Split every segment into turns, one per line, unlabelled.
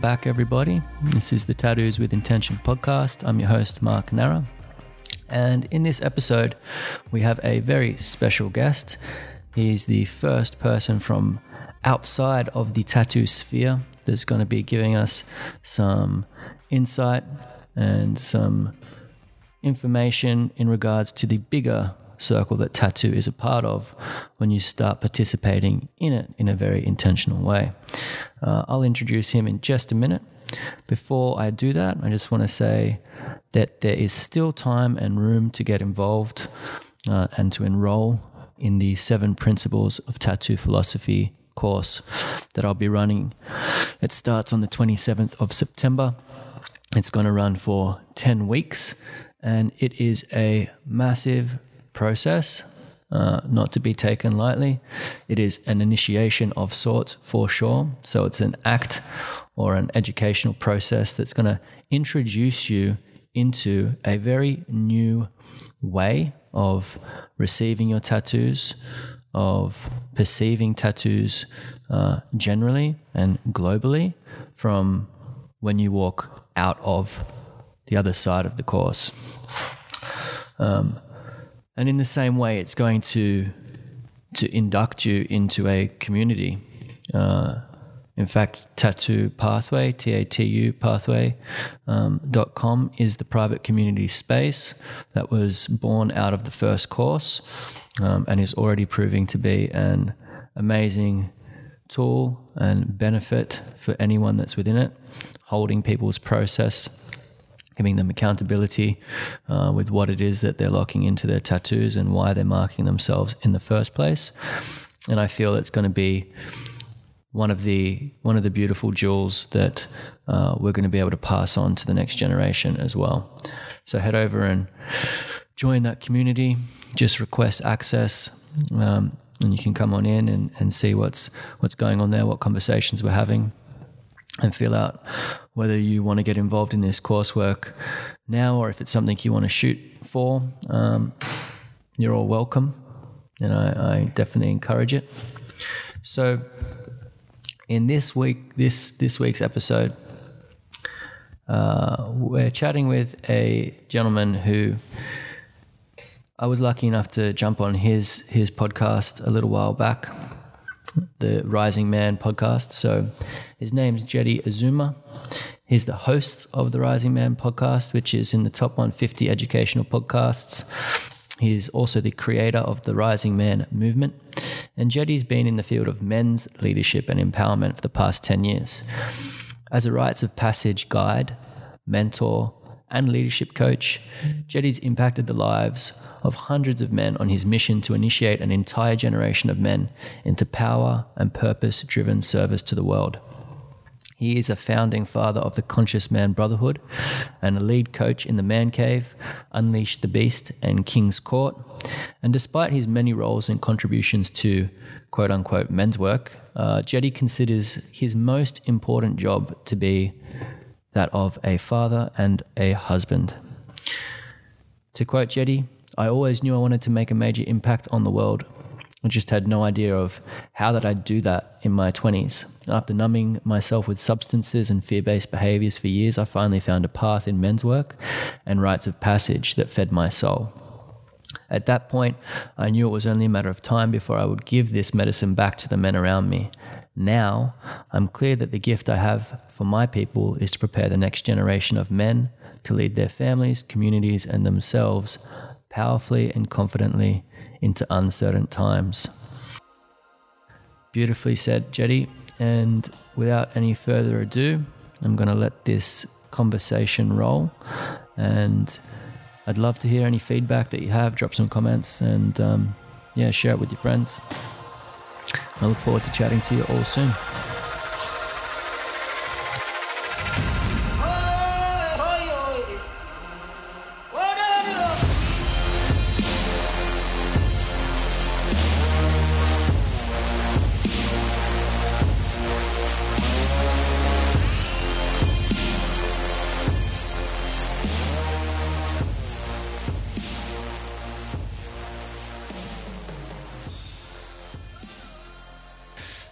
Back, everybody. This is the Tattoos with Intention podcast. I'm your host, Mark Nara. And in this episode, we have a very special guest. He's the first person from outside of the tattoo sphere that's going to be giving us some insight and some information in regards to the bigger circle that tattoo is a part of when you start participating in it in a very intentional way. Uh, I'll introduce him in just a minute. Before I do that, I just want to say that there is still time and room to get involved uh, and to enroll in the seven principles of tattoo philosophy course that I'll be running. It starts on the 27th of September. It's going to run for 10 weeks and it is a massive process, uh, not to be taken lightly. It is an initiation of sorts for sure. So it's an act or an educational process that's going to introduce you into a very new way of receiving your tattoos, of perceiving tattoos uh, generally and globally from when you walk out of the other side of the course. Um, and in the same way, it's going to to induct you into a community. Uh, in fact, Tattoo Pathway, T A T U Pathway um, dot com is the private community space that was born out of the first course um, and is already proving to be an amazing tool and benefit for anyone that's within it, holding people's process giving them accountability uh, with what it is that they're locking into their tattoos and why they're marking themselves in the first place. And I feel it's going to be one of the one of the beautiful jewels that uh, we're going to be able to pass on to the next generation as well. So head over and join that community. Just request access. Um, and you can come on in and, and see what's what's going on there, what conversations we're having and feel out whether you want to get involved in this coursework now or if it's something you want to shoot for. Um, you're all welcome, and I, I, definitely encourage it. So, in this week, this this week's episode, uh, we're chatting with a gentleman who I was lucky enough to jump on his his podcast a little while back the Rising Man podcast. So his name's Jeddy Azuma. He's the host of the Rising Man podcast, which is in the top 150 educational podcasts. He's also the creator of the Rising Man movement. And Jeddy's been in the field of men's leadership and empowerment for the past 10 years. As a rites of passage guide, mentor, and leadership coach, Jeddy's impacted the lives of hundreds of men on his mission to initiate an entire generation of men into power and purpose driven service to the world. He is a founding father of the Conscious Man Brotherhood and a lead coach in the Man Cave, Unleash the Beast, and King's Court. And despite his many roles and contributions to quote unquote men's work, uh, Jeddy considers his most important job to be that of a father and a husband. To quote Jeddy, I always knew I wanted to make a major impact on the world. I just had no idea of how that I'd do that in my 20s. After numbing myself with substances and fear based behaviors for years, I finally found a path in men's work and rites of passage that fed my soul. At that point, I knew it was only a matter of time before I would give this medicine back to the men around me. Now, I'm clear that the gift I have for my people is to prepare the next generation of men to lead their families, communities, and themselves powerfully and confidently into uncertain times. Beautifully said, Jeddy. And without any further ado, I'm going to let this conversation roll. And I'd love to hear any feedback that you have. Drop some comments and um, yeah, share it with your friends. I look forward to chatting to you all soon.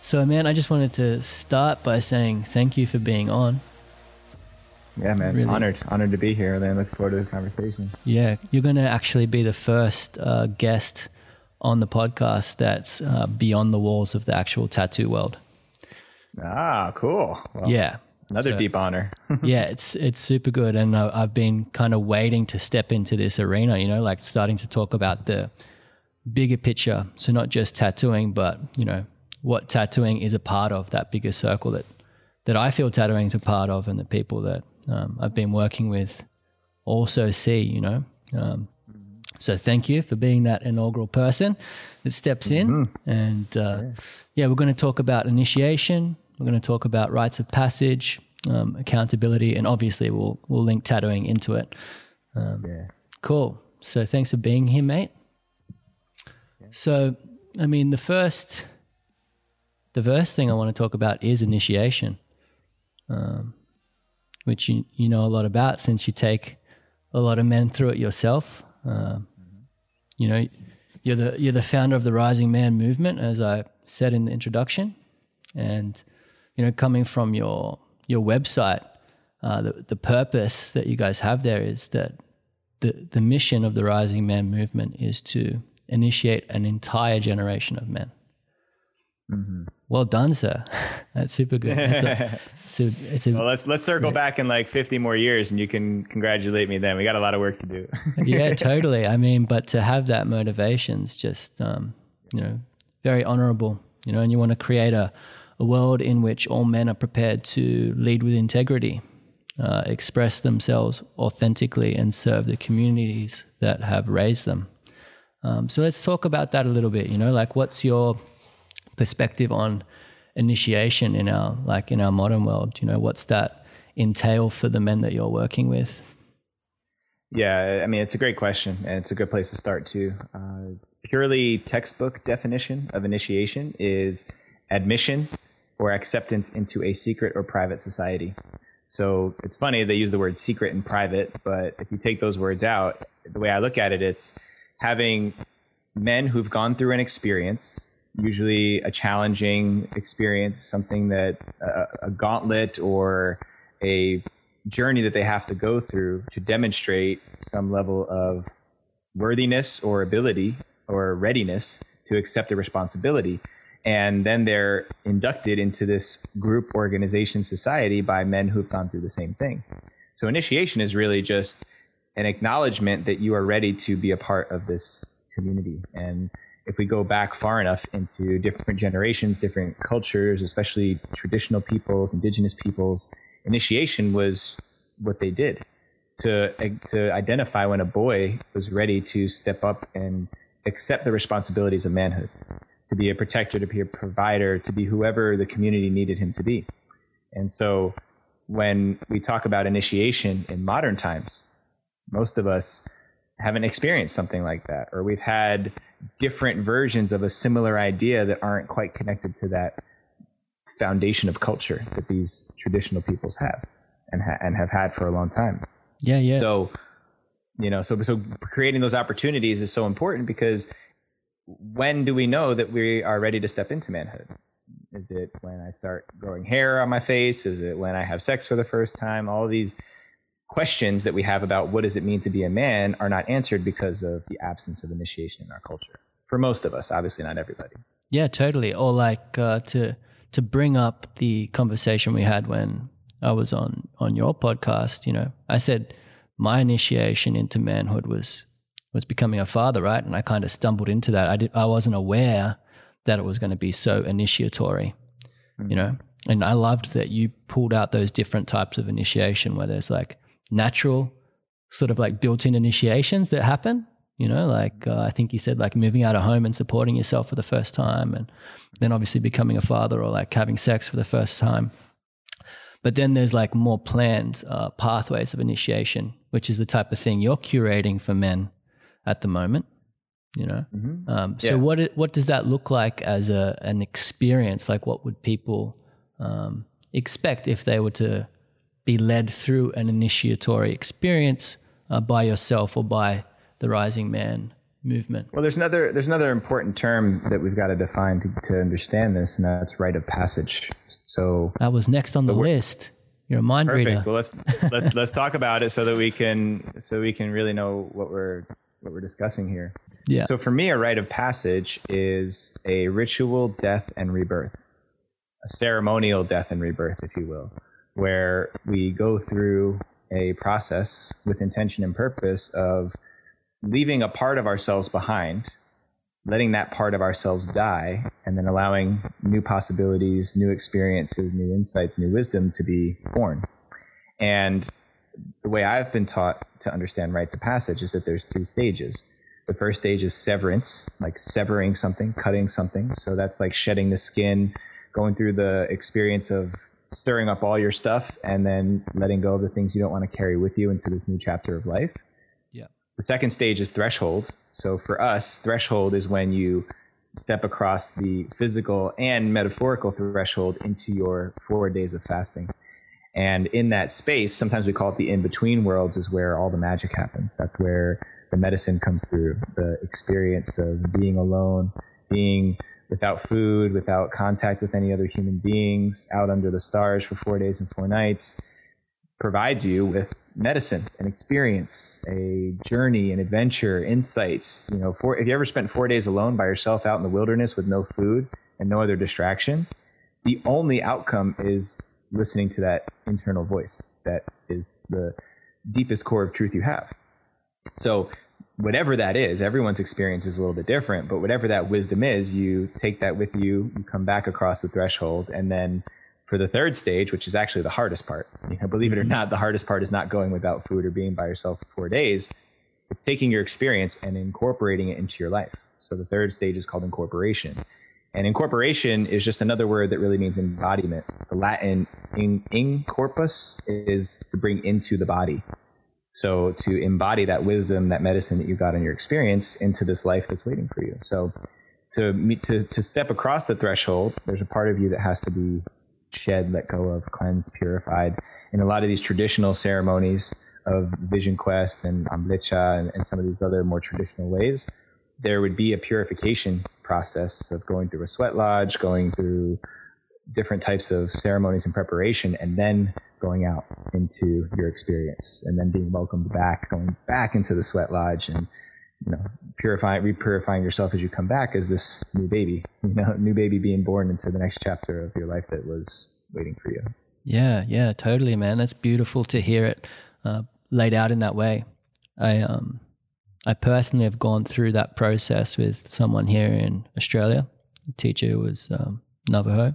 So, man, I just wanted to start by saying thank you for being on.
Yeah, man.
Really?
Honored. Honored to be here. And looking forward to this conversation.
Yeah, you're going to actually be the first uh, guest on the podcast that's uh, beyond the walls of the actual tattoo world.
Ah, cool. Well,
Yeah.
Another
So-
deep honor.
yeah, it's it's super good, and I, I've been kind of waiting to step into this arena. You know, like starting to talk about the bigger picture. So not just tattooing, but you know what tattooing is a part of that bigger circle that that I feel tattooing is a part of, and the people that um, I've been working with also see. You know, um, so thank you for being that inaugural person that steps in, and uh, yeah, we're going to talk about initiation. We're going to talk about rites of passage, um, accountability, and obviously we'll we'll link tattooing into it.
yeah.
Cool. So thanks for being here, mate. So, I mean, the first, the first thing I want to talk about is initiation, um, which you you know a lot about since you take a lot of men through it yourself. Um, You know, you're the you're the founder of the Rising Man movement, as I said in the introduction, and you know, coming from your your website, uh, the the purpose that you guys have there is that the the mission of the Rising Man movement is to initiate an entire generation of men.
Mm-hmm.
Well done, sir. That's super good. It's a, it's a, it's a
well, let's let's circle back in like 50 more years, and you can congratulate me then. We got a lot of work to do.
yeah, totally. I mean, but to have that motivation is just, um, you know, very honorable, you know, and you want to create a, a world in which all men are prepared to lead with integrity, uh, express themselves authentically, and serve the communities that have raised them. Um, so let's talk about that a little bit, you know, like what's your perspective on initiation in our, like in our modern world? You know, what's that entail for the men that you're working with?
Yeah, I mean, it's a great question, and it's a good place to start too. Uh, purely textbook definition of initiation is admission or acceptance into a secret or private society. So it's funny they use the word secret and private, but if you take those words out, the way I look at it, it's having men who've gone through an experience, usually a challenging experience, something that uh, a gauntlet or a journey that they have to go through to demonstrate some level of worthiness or ability or readiness to accept a responsibility. And then they're inducted into this group organization society by men who've gone through the same thing. So initiation is really just an acknowledgement that you are ready to be a part of this community. And if we go back far enough into different generations, different cultures, especially traditional peoples, indigenous peoples, initiation was what they did to to identify when a boy was ready to step up and accept the responsibilities of manhood, to be a protector, to be a provider, to be whoever the community needed him to be. And so when we talk about initiation in modern times, most of us haven't experienced something like that, or we've had different versions of a similar idea that aren't quite connected to that foundation of culture that these traditional peoples have and ha- and have had for a long time.
Yeah, yeah.
So, you know, so so creating those opportunities is so important because when do we know that we are ready to step into manhood? Is it when I start growing hair on my face? Is it when I have sex for the first time? All these questions that we have about what does it mean to be a man are not answered because of the absence of initiation in our culture. For most of us, obviously not everybody.
Yeah, totally. Or like uh, to to bring up the conversation we had when I was on on your podcast. You know, I said my initiation into manhood was was becoming a father, right? And I kind of stumbled into that. I did. I wasn't aware that it was going to be so initiatory. You know, and I loved that you pulled out those different types of initiation where there's like natural, sort of like built-in initiations that happen. You know, like uh, I think you said, like moving out of home and supporting yourself for the first time, and then obviously becoming a father or like having sex for the first time. But then there's like more planned uh, pathways of initiation, which is the type of thing you're curating for men at the moment. You know,
Mm-hmm.
um, so
Yeah.
what what does that look like as a an experience? Like, what would people um, expect if they were to be led through an initiatory experience uh, by yourself or by the Rising Man movement.
Well, there's another there's another important term that we've got to define to, to understand this, and that's rite of passage. So
that was next on the, the list. You're a mind
perfect.
reader.
Well, let's let's let's talk about it so that we can so we can really know what we're what we're discussing here.
Yeah.
So for me, a rite of passage is a ritual death and rebirth, a ceremonial death and rebirth, if you will, where we go through a process with intention and purpose of leaving a part of ourselves behind, letting that part of ourselves die, and then allowing new possibilities, new experiences, new insights, new wisdom to be born. And the way I've been taught to understand rites of passage is that there's two stages. The first stage is severance, like severing something, cutting something. So that's like shedding the skin, going through the experience of stirring up all your stuff and then letting go of the things you don't want to carry with you into this new chapter of life.
Yeah.
The second stage is threshold. So for us, threshold is when you step across the physical and metaphorical threshold into your four days of fasting. And in that space, sometimes we call it the in between worlds, is where all the magic happens. That's where the medicine comes through, the experience of being alone, being without food, without contact with any other human beings, out under the stars for four days and four nights, provides you with medicine, an experience, a journey, an adventure, insights. You know, if you ever spent four days alone by yourself out in the wilderness with no food and no other distractions, the only outcome is listening to that internal voice that is the deepest core of truth you have. So whatever that is, everyone's experience is a little bit different, but whatever that wisdom is, you take that with you, you come back across the threshold, and then for the third stage, which is actually the hardest part, you know, believe it or not, the hardest part is not going without food or being by yourself for four days. It's taking your experience and incorporating it into your life. So the third stage is called incorporation. And incorporation is just another word that really means embodiment. The Latin in, in corpus is to bring into the body. So to embody that wisdom, that medicine that you got in your experience into this life that's waiting for you. So to meet, to, to step across the threshold, there's a part of you that has to be shed, let go of, cleansed, purified. In a lot of these traditional ceremonies of Vision Quest and Amblicha and, and some of these other more traditional ways, there would be a purification process of going through a sweat lodge, going through different types of ceremonies and preparation, and then going out into your experience, and then being welcomed back, going back into the sweat lodge, and you know, purifying, repurifying yourself as you come back as this new baby, you know, new baby being born into the next chapter of your life that was waiting for you.
Yeah, yeah, totally, man. That's beautiful to hear it uh, laid out in that way. I um, I personally have gone through that process with someone here in Australia. Teacher was um, Navajo,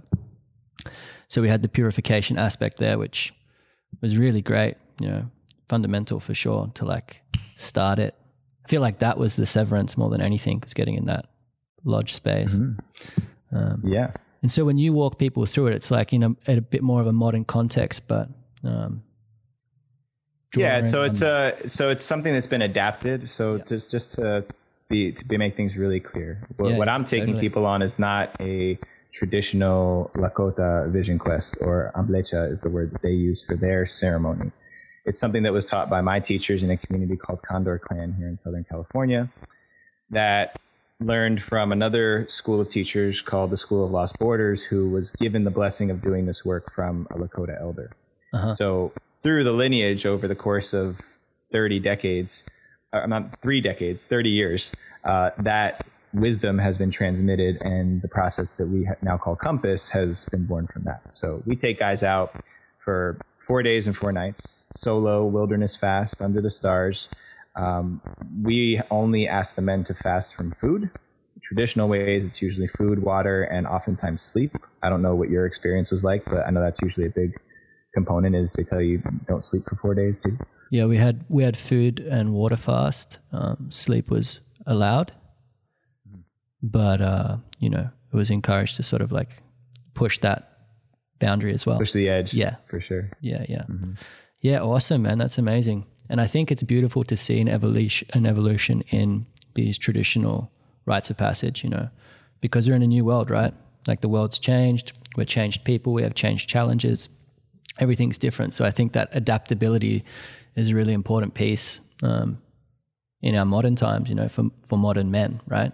so we had the purification aspect there, which was really great. You know, fundamental for sure to like start it I feel like that was the severance more than anything, because getting in that lodge space.
Mm-hmm. Um, yeah.
And so when you walk people through it, it's like in a, a bit more of a modern context, but um,
yeah. So it's a so it's something that's been adapted. So yeah. just just to be to be make things really clear, what, yeah, what I'm taking totally. people on is not a traditional Lakota vision quest or Amblecha is the word that they use for their ceremony. It's something that was taught by my teachers in a community called Condor Clan here in Southern California that learned from another school of teachers called the School of Lost Borders, who was given the blessing of doing this work from a Lakota elder. Uh-huh. So through the lineage over the course of 30 decades, uh, not three decades, 30 years, uh, that wisdom has been transmitted, and the process that we now call Compass has been born from that. So we take guys out for four days and four nights, solo wilderness fast under the stars. Um, we only ask the men to fast from food. Traditional ways, it's usually food, water, and oftentimes sleep. I don't know what your experience was like, but I know that's usually a big component. Is they tell you don't sleep for four days too.
Yeah, we had we had food and water fast. Um, sleep was allowed, but uh, you know it was encouraged to sort of like push that boundary as well.
Push the edge.
Yeah.
For sure.
Yeah, yeah. Mm-hmm. Yeah, awesome, man. That's amazing. And I think it's beautiful to see an evolution an evolution in these traditional rites of passage, you know, because we're in a new world, right? Like the world's changed, we're changed people, we have changed challenges. Everything's different. So I think that adaptability is a really important piece um, in our modern times, you know, for for modern men, right?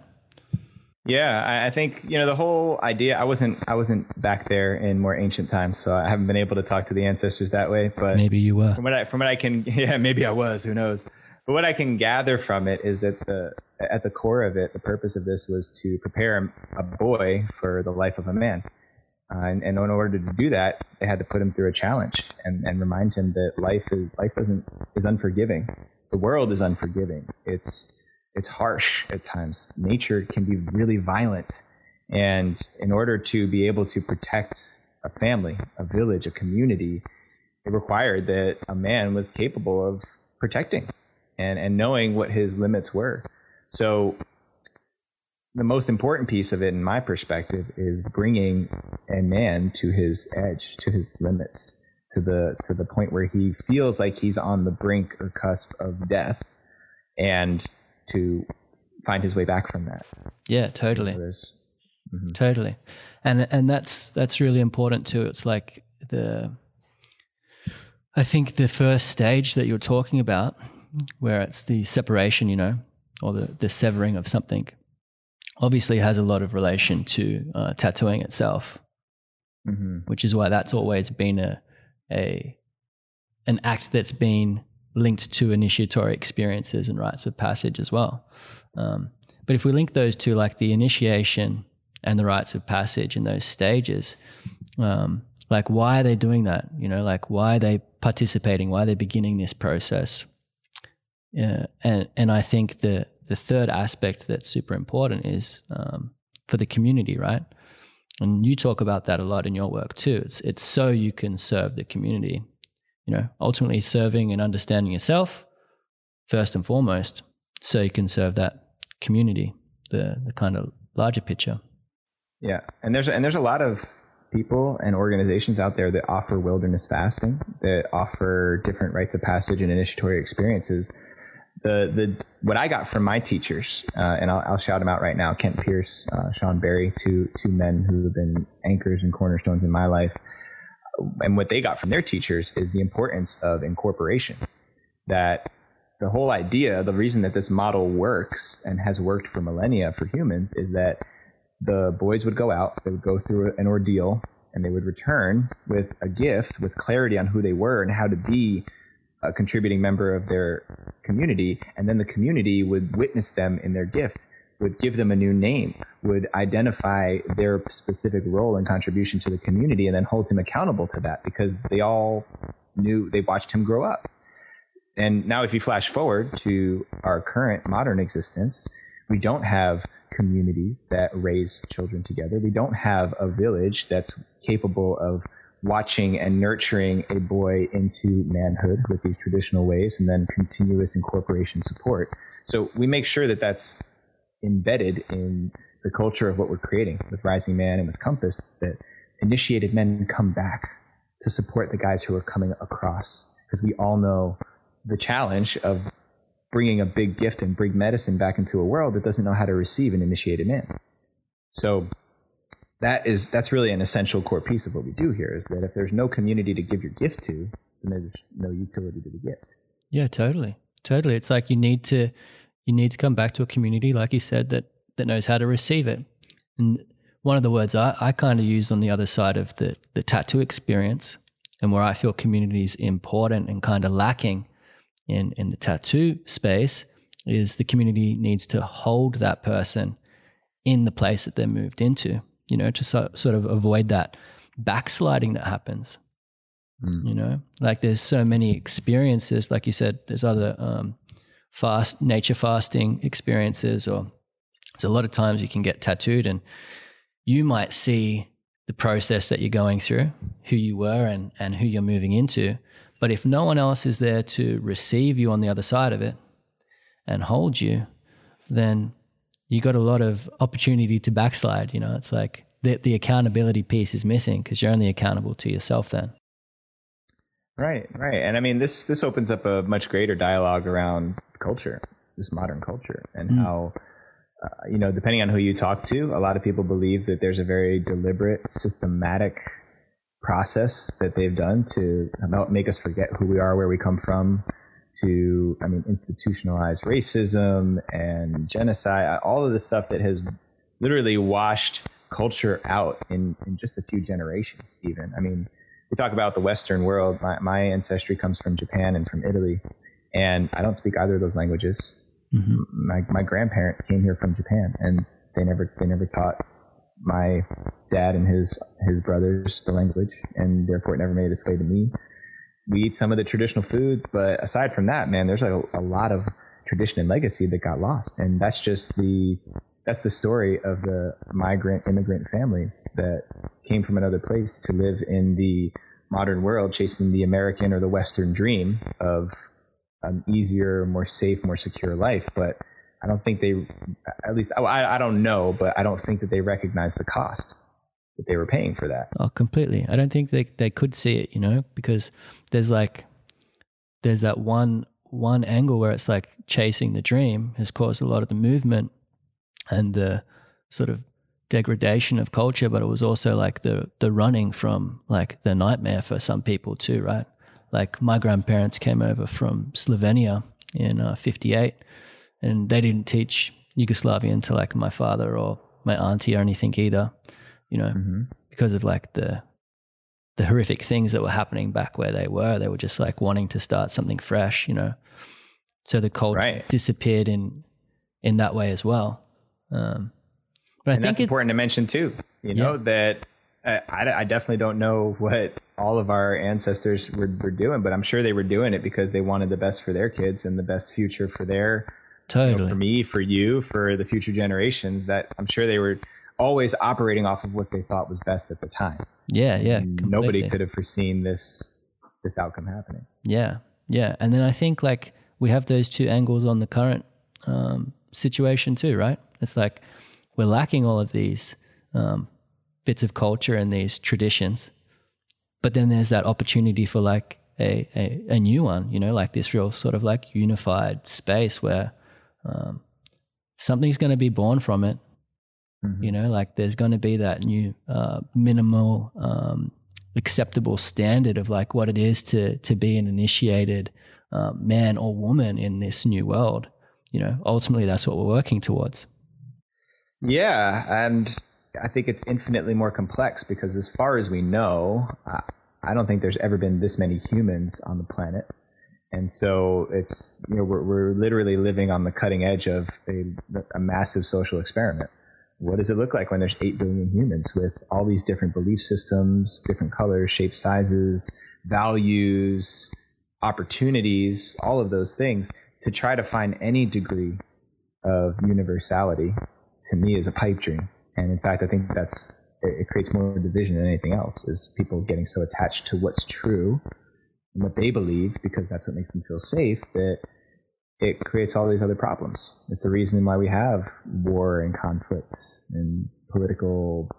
Yeah, I, I think you know the whole idea. I wasn't I wasn't back there in more ancient times, so I haven't been able to talk to the ancestors that way. But
maybe you were.
From what I from what I can, yeah, maybe I was. Who knows? But what I can gather from it is that the at the core of it, the purpose of this was to prepare a boy for the life of a man. Uh, and, and, in order to do that, they had to put him through a challenge and, and remind him that life is life isn't is unforgiving. The world is unforgiving. It's it's harsh at times. Nature can be really violent, and in order to be able to protect a family, a village, a community, it required that a man was capable of protecting and and knowing what his limits were. So the most important piece of it, in my perspective, is bringing a man to his edge, to his limits, to the to the point where he feels like he's on the brink or cusp of death, and to find his way back from that.
Yeah, totally, mm-hmm. totally, and and that's that's really important too. It's like the, I think the first stage that you're talking about, where it's the separation, you know, or the the severing of something obviously has a lot of relation to uh, tattooing itself, mm-hmm. which is why that's always been a, a an act that's been linked to initiatory experiences and rites of passage as well. Um, but if we link those to like the initiation and the rites of passage and those stages, um, like why are they doing that? You know, like why are they participating? Why are they beginning this process? Uh, and and I think the the third aspect that's super important is um, for the community, right? And you talk about that a lot in your work too. It's it's so you can serve the community. You know, ultimately serving and understanding yourself first and foremost, so you can serve that community, the the kind of larger picture.
Yeah, and there's and there's a lot of people and organizations out there that offer wilderness fasting, that offer different rites of passage and initiatory experiences the the what I got from my teachers, uh, and I'll, I'll, shout them out right now: Kent Pierce, uh, Sean Berry, two two men who have been anchors and cornerstones in my life. And what they got from their teachers is the importance of incorporation. That the whole idea, the reason that this model works and has worked for millennia for humans, is that the boys would go out, they would go through an ordeal, and they would return with a gift, with clarity on who they were and how to be a contributing member of their community, and then the community would witness them in their gift, would give them a new name, would identify their specific role and contribution to the community, and then hold him accountable to that because they all knew they watched him grow up. And now, if you flash forward to our current modern existence, we don't have communities that raise children together. We don't have a village that's capable of watching and nurturing a boy into manhood with these traditional ways and then continuous incorporation support. So we make sure that that's embedded in the culture of what we're creating with Rising Man and with Compass, that initiated men come back to support the guys who are coming across. Because we all know the challenge of bringing a big gift and big medicine back into a world that doesn't know how to receive an initiated man. So that is that's really an essential core piece of what we do here is that if there's no community to give your gift to, then there's no utility to the gift.
Yeah, totally. Totally. It's like you need to you need to come back to a community, like you said, that that knows how to receive it. And one of the words I, I kind of use on the other side of the the tattoo experience and where I feel community is important and kind of lacking in in the tattoo space is the community needs to hold that person in the place that they're moved into you know, to so, sort of avoid that backsliding that happens. Mm. You know, like there's so many experiences, like you said, there's other um, fast nature fasting experiences, or there's a lot of times you can get tattooed and you might see the process that you're going through, who you were and, and who you're moving into. But if no one else is there to receive you on the other side of it and hold you, then you got a lot of opportunity to backslide. You know, it's like the, the accountability piece is missing because you're only accountable to yourself then.
Right, right. And I mean, this, this opens up a much greater dialogue around culture, this modern culture, and mm. how, uh, you know, depending on who you talk to, a lot of people believe that there's a very deliberate, systematic process that they've done to make us forget who we are, where we come from, to, I mean, institutionalize racism and genocide, all of the stuff that has literally washed culture out in, in just a few generations, even. I mean, we talk about the Western world. My, my ancestry comes from Japan and from Italy, and I don't speak either of those languages. Mm-hmm. My my grandparents came here from Japan, and they never they never taught my dad and his his brothers the language, and therefore it never made its way to me. We eat some of the traditional foods, but aside from that, man, there's a, a lot of tradition and legacy that got lost, and that's just the that's the story of the migrant immigrant families that came from another place to live in the modern world, chasing the American or the Western dream of an easier, more safe, more secure life. But I don't think they, at least I, I don't know, but I don't think that they recognize the cost that they were paying for that.
Oh, completely. I don't think they they could see it, you know, because there's like there's that one one angle where it's like chasing the dream has caused a lot of the movement and the sort of degradation of culture, but it was also like the the running from like the nightmare for some people too, right? Like my grandparents came over from Slovenia in uh, '58, and they didn't teach Yugoslavian to like my father or my auntie or anything either, you know, mm-hmm. because of like the the horrific things that were happening back where they were. They were just like wanting to start something fresh, you know. So the culture right. disappeared in in that way as well. Um,
but I and think that's important to mention too. You know that I, I definitely don't know what all of our ancestors were, were doing, but I'm sure they were doing it because they wanted the best for their kids and the best future for their totally you know, for me, for you, for the future generations. That I'm sure they were always operating off of what they thought was best at the time.
Yeah, yeah.
Nobody could have foreseen this this outcome happening.
Yeah, yeah. And then I think like we have those two angles on the current um, situation too, right? It's like we're lacking all of these um, bits of culture and these traditions, but then there's that opportunity for like a, a, a new one, you know, like this real sort of like unified space where um, something's going to be born from it. Mm-hmm. You know, like there's going to be that new uh, minimal um, acceptable standard of like what it is to to be an initiated uh, man or woman in this new world. You know, ultimately that's what we're working towards.
Yeah, and I think it's infinitely more complex because, as far as we know, I don't think there's ever been this many humans on the planet, and so it's you know we're we're literally living on the cutting edge of a, a massive social experiment. What does it look like when there's eight billion humans with all these different belief systems, different colors, shapes, sizes, values, opportunities, all of those things to try to find any degree of universality to me is a pipe dream. And in fact, I think that's it, it creates more division than anything else. Is people getting so attached to what's true and what they believe because that's what makes them feel safe that it creates all these other problems. It's the reason why we have war and conflict and political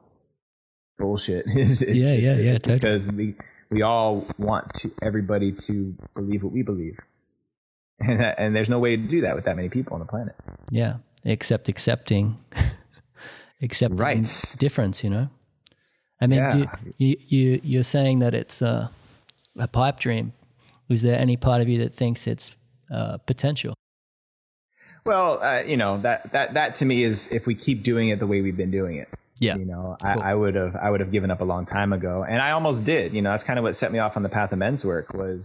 bullshit.
yeah, yeah, yeah.
Totally. Because we we all want to everybody to believe what we believe, and and there's no way to do that with that many people on the planet.
Yeah, except accepting accepting right. difference you know? I mean yeah. you, you you're saying that it's a, a pipe dream. Is there any part of you that thinks it's uh, potential?
Well uh, you know that that that to me is if we keep doing it the way we've been doing it.
Yeah.
You know cool. I, I would have i would have given up a long time ago. And i almost did. You know that's kind of what set me off on the path of men's work was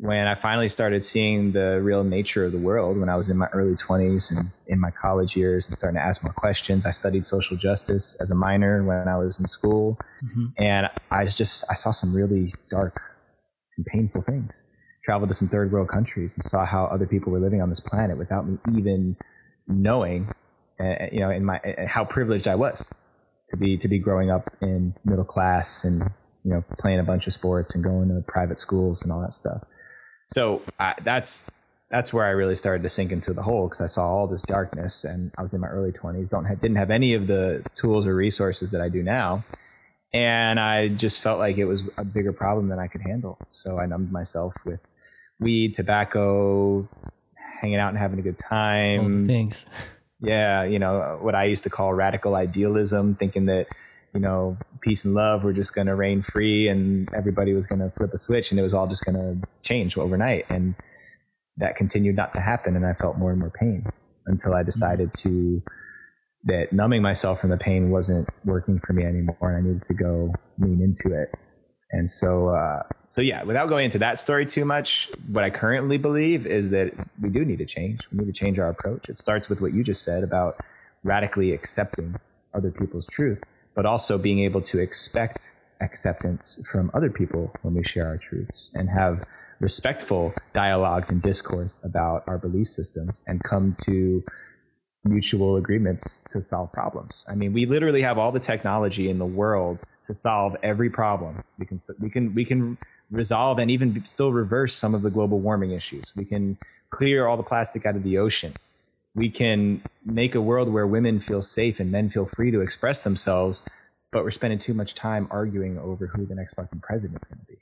when I finally started seeing the real nature of the world when I was in my early 20s and in my college years and starting to ask more questions. I studied social justice as a minor when I was in school. Mm-hmm. And I just, I saw some really dark and painful things. Traveled to some third world countries and saw how other people were living on this planet without me even knowing, uh, you know, in my, uh, how privileged I was to be, to be growing up in middle class and, you know, playing a bunch of sports and going to private schools and all that stuff so uh, that's that's where I really started to sink into the hole because I saw all this darkness, and I was in my early 20s. Don't have, didn't have any of the tools or resources that I do now, and I just felt like it was a bigger problem than I could handle. So I numbed myself with weed, tobacco, hanging out and having a good time.
things.
Yeah, you know what I used to call radical idealism, thinking that you know, peace and love were just going to reign free and everybody was going to flip a switch and it was all just going to change overnight. And that continued not to happen, and I felt more and more pain until I decided to that numbing myself from the pain wasn't working for me anymore, and I needed to go lean into it. And so, uh, so yeah, without going into that story too much, what I currently believe is that we do need to change. We need to change our approach. It starts with what you just said about radically accepting other people's truth, but also being able to expect acceptance from other people when we share our truths and have respectful dialogues and discourse about our belief systems and come to mutual agreements to solve problems. I mean, we literally have all the technology in the world to solve every problem. We can we can we can resolve and even still reverse some of the global warming issues. We can clear all the plastic out of the ocean. We can make a world where women feel safe and men feel free to express themselves, but we're spending too much time arguing over who the next fucking president's going to be.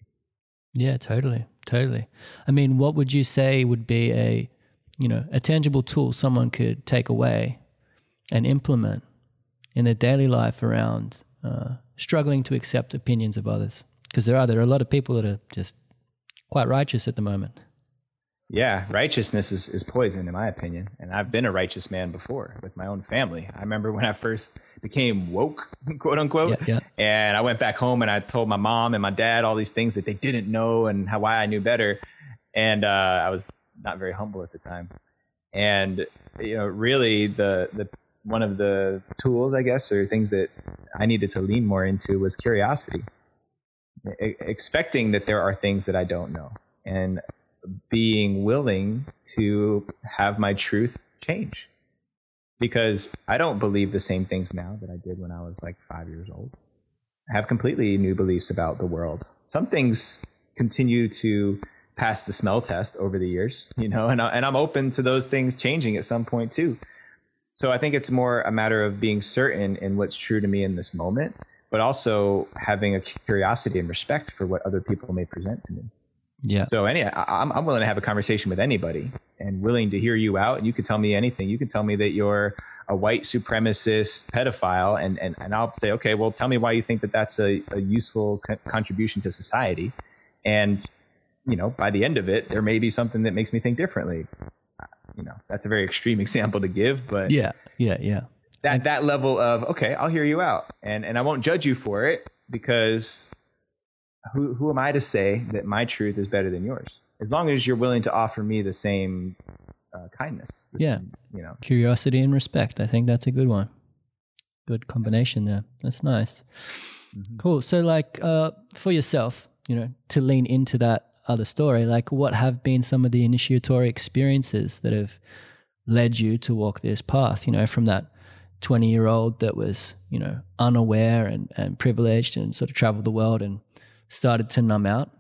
Yeah, totally. Totally. I mean, what would you say would be a you know, a tangible tool someone could take away and implement in their daily life around uh, struggling to accept opinions of others. Because there are there are a lot of people that are just quite righteous at the moment.
Yeah, righteousness is, is poison, in my opinion. And I've been a righteous man before with my own family. I remember when I first became woke, quote unquote. Yeah, yeah. And I went back home and I told my mom and my dad all these things that they didn't know and how why I knew better. And uh, I was not very humble at the time. And you know, really the the one of the tools, I guess, or things that I needed to lean more into was curiosity, e- expecting that there are things that I don't know, and being willing to have my truth change. Because I don't believe the same things now that I did when I was like five years old. I have completely new beliefs about the world. Some things continue to pass the smell test over the years, you know, and, I, and I'm open to those things changing at some point too. So I think it's more a matter of being certain in what's true to me in this moment, but also having a curiosity and respect for what other people may present to me.
Yeah.
So any, I, I'm, I'm willing to have a conversation with anybody and willing to hear you out. And you can tell me anything. You can tell me that you're a white supremacist pedophile, and, and, and I'll say, okay, well, tell me why you think that that's a, a useful co- contribution to society. And you know, by the end of it, there may be something that makes me think differently. You know, that's a very extreme example to give, but
yeah, yeah, yeah.
That that level of okay, I'll hear you out, and and I won't judge you for it because who who am I to say that my truth is better than yours? As long as you're willing to offer me the same uh, kindness.
Yeah,
same, you know,
curiosity and respect. I think that's a good one. Good combination there. That's nice. Mm-hmm. Cool. So, like, uh, for yourself, you know, to lean into that other story, like what have been some of the initiatory experiences that have led you to walk this path, you know, from that 20 year old that was, you know, unaware and, and privileged and sort of traveled the world and started to numb out.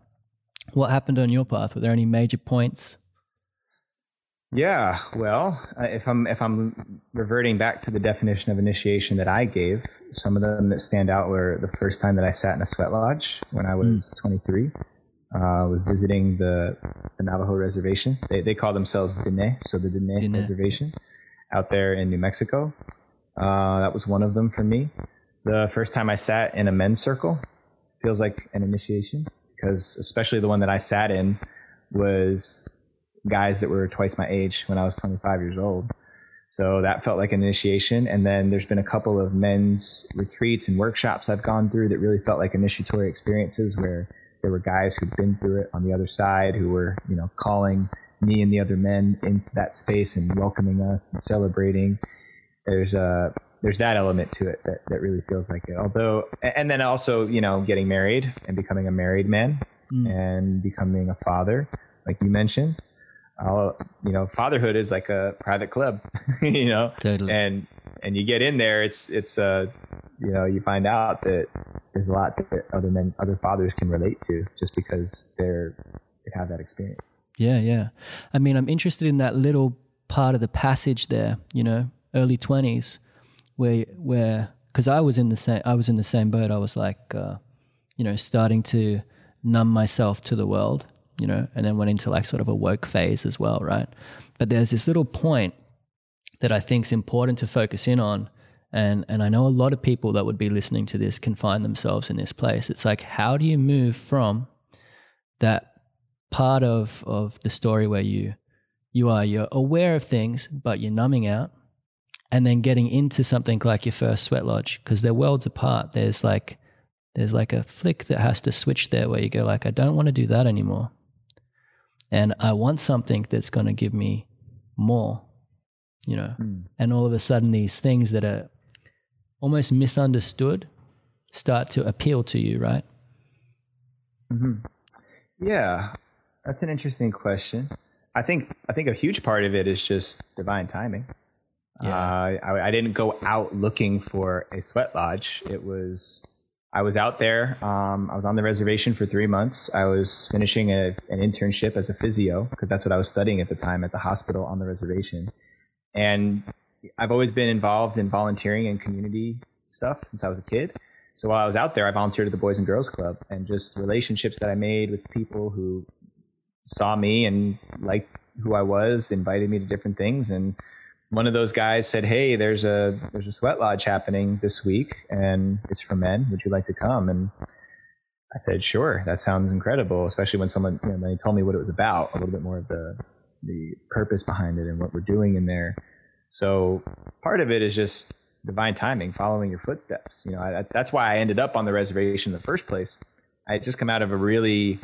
What happened on your path? Were there any major points?
Yeah, well, if I'm if I'm reverting back to the definition of initiation that I gave, some of them that stand out were the first time that I sat in a sweat lodge when I was mm. 23 uh, was visiting the, the Navajo reservation. They, they call themselves Diné, so the Diné, Diné, Reservation out there in New Mexico. Uh, that was one of them for me. The first time I sat in a men's circle feels like an initiation because, especially the one that I sat in, was guys that were twice my age when I was 25 years old. So that felt like an initiation. And then there's been a couple of men's retreats and workshops I've gone through that really felt like initiatory experiences where there were guys who'd been through it on the other side who were, you know, calling me and the other men into that space and welcoming us and celebrating. There's a there's that element to it that, that really feels like it. Although, and then also, you know, getting married and becoming a married man mm. and becoming a father, like you mentioned. You know, fatherhood is like a private club, you know,
totally.
and and you get in there, it's it's uh, you know, you find out that there's a lot that other men, other fathers can relate to just because they're they have that experience.
Yeah, yeah. I mean, I'm interested in that little part of the passage there. You know, early twenties, where where because I was in the same I was in the same boat. I was like, uh, you know, starting to numb myself to the world you know, and then went into like sort of a woke phase as well, right? But there's this little point that I think is important to focus in on. And, and I know a lot of people that would be listening to this can find themselves in this place. It's like, how do you move from that part of, of the story where you you are you're aware of things, but you're numbing out, and then getting into something like your first sweat lodge because they're worlds apart. There's like there's like a flick that has to switch there where you go like I don't want to do that anymore, and I want something that's going to give me more, you know.
Mm.
And all of a sudden, these things that are almost misunderstood start to appeal to you, right?
hmm Yeah, that's an interesting question. I think I think a huge part of it is just divine timing.
Yeah.
Uh, I, I didn't go out looking for a sweat lodge. It was I was out there. Um, I was on the reservation for three months. I was finishing a, an internship as a physio because that's what I was studying at the time at the hospital on the reservation. And I've always been involved in volunteering and community stuff since I was a kid. So while I was out there, I volunteered at the Boys and Girls Club, and just relationships that I made with people who saw me and liked who I was, invited me to different things. And one of those guys said, "Hey, there's a there's a sweat lodge happening this week, and it's for men. Would you like to come?" And I said, "Sure, that sounds incredible." Especially when someone you know, when told me what it was about, a little bit more of the the purpose behind it and what we're doing in there. So part of it is just divine timing, following your footsteps. You know, I, that's why I ended up on the reservation in the first place. I had just come out of a really,